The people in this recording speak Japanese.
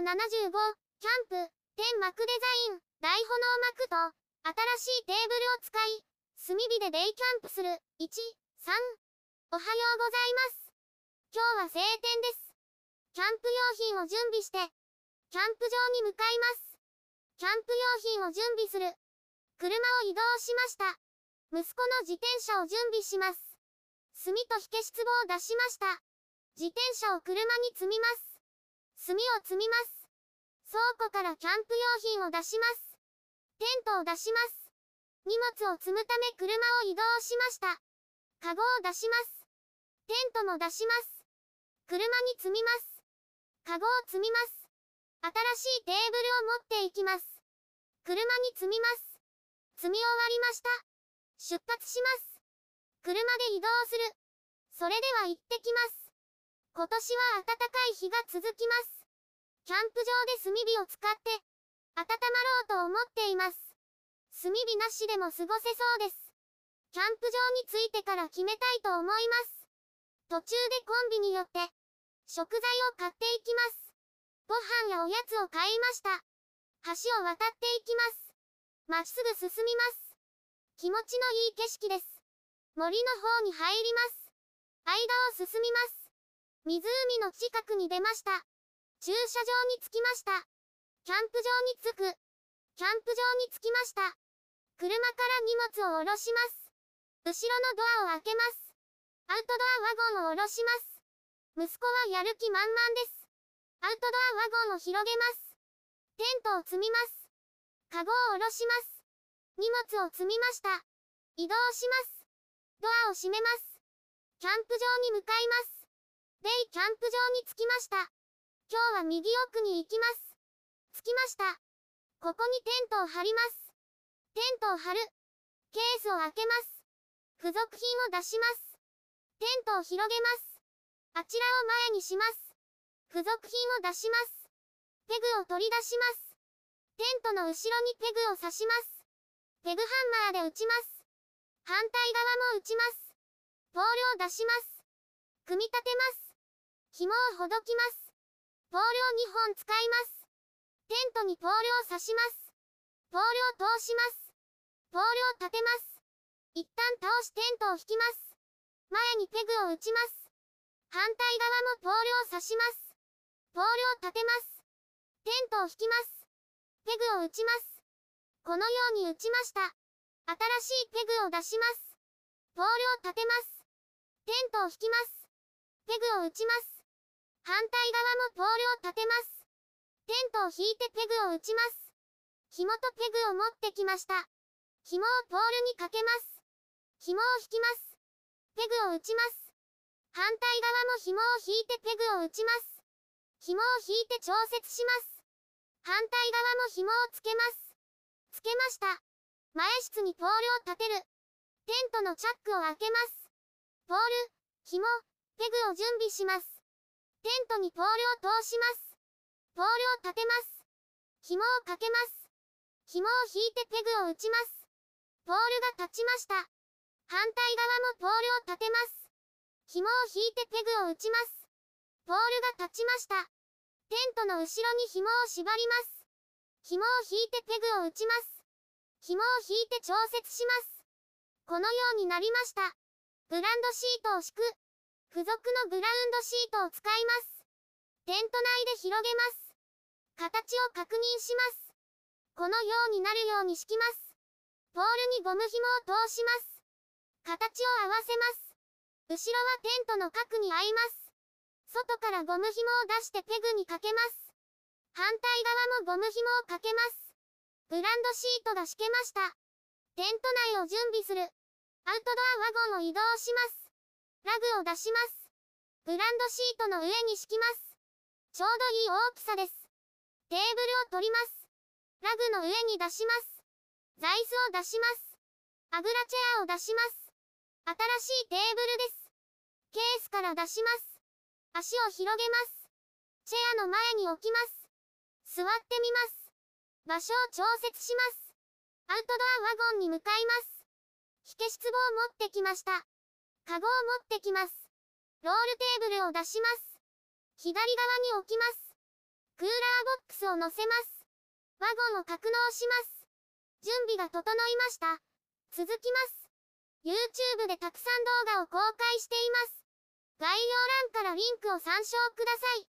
75、キャンプ、天幕デザイン、大炎幕と、新しいテーブルを使い、炭火でデイキャンプする、1、3。おはようございます。今日は晴天です。キャンプ用品を準備して、キャンプ場に向かいます。キャンプ用品を準備する。車を移動しました。息子の自転車を準備します。炭と火消し壺を出しました。自転車を車に積みます。炭を積みます。倉庫からキャンプ用品を出します。テントを出します。荷物を積むため車を移動しました。カゴを出します。テントも出します。車に積みます。カゴを積みます。新しいテーブルを持っていきます。車に積みます。積み終わりました。出発します。車で移動する。それでは行ってきます。今年は暖かい日が続きます。キャンプ場で炭火を使って、温まろうと思っています。炭火なしでも過ごせそうです。キャンプ場に着いてから決めたいと思います。途中でコンビによって、食材を買っていきます。ご飯やおやつを買いました。橋を渡っていきます。まっすぐ進みます。気持ちのいい景色です。森の方に入ります。間を進みます。湖の近くに出ました。駐車場に着きました。キャンプ場に着く。キャンプ場に着きました。車から荷物を下ろします。後ろのドアを開けます。アウトドアワゴンを下ろします。息子はやる気満々です。アウトドアワゴンを広げます。テントを積みます。カゴを下ろします。荷物を積みました。移動します。ドアを閉めます。キャンプ場に向かいます。デイキャンプ場に着きました。今日は右奥に行きます。着きました。ここにテントを張ります。テントを張る。ケースを開けます。付属品を出します。テントを広げます。あちらを前にします。付属品を出します。ペグを取り出します。テントの後ろにペグを刺します。ペグハンマーで打ちます。反対側も打ちます。ポールを出します。組み立てます。紐をほどきます。ポールを2本使います。テントにポールを刺します。ポールを通します。ポールを立てます。一旦倒しテントを引きます。前にペグを打ちます。反対側もポールを刺します。ポールを立てます。テントを引きます。ペグを打ちます。このように打ちました。新しいペグを出します。ポールを立てます。テントを引きます。ペグを打ちます。反対側もポールを立てます。テントを引いてペグを打ちます。紐とペグを持ってきました。紐をポールにかけます。紐を引きます。ペグを打ちます。反対側も紐を引いてペグを打ちます。紐を引いて調節します。反対側も紐をつけます。つけました。前室にポールを立てる。テントのチャックを開けます。ポール、紐、ペグを準備します。テントにポールを通します。ポールを立てます。紐をかけます。紐を引いてペグを打ちます。ポールが立ちました。反対側もポールを立てます。紐を引いてペグを打ちます。ポールが立ちました。テントの後ろに紐を縛ります。紐を引いてペグを打ちます。紐を引いて調節します。このようになりました。ブランドシートを敷く。付属のグラウンドシートを使います。テント内で広げます。形を確認します。このようになるように敷きます。ポールにゴム紐を通します。形を合わせます。後ろはテントの角に合います。外からゴム紐を出してペグにかけます。反対側もゴム紐をかけます。ブランドシートが敷けました。テント内を準備する。アウトドアワゴンを移動します。ラグを出します。ブランドシートの上に敷きます。ちょうどいい大きさです。テーブルを取ります。ラグの上に出します。座椅子を出します。あぐらチェアを出します。新しいテーブルです。ケースから出します。足を広げます。チェアの前に置きます。座ってみます。場所を調節します。アウトドアワゴンに向かいます。火消し壺を持ってきました。カゴを持ってきます。ロールテーブルを出します。左側に置きます。クーラーボックスを乗せます。ワゴンを格納します。準備が整いました。続きます。YouTube でたくさん動画を公開しています。概要欄からリンクを参照ください。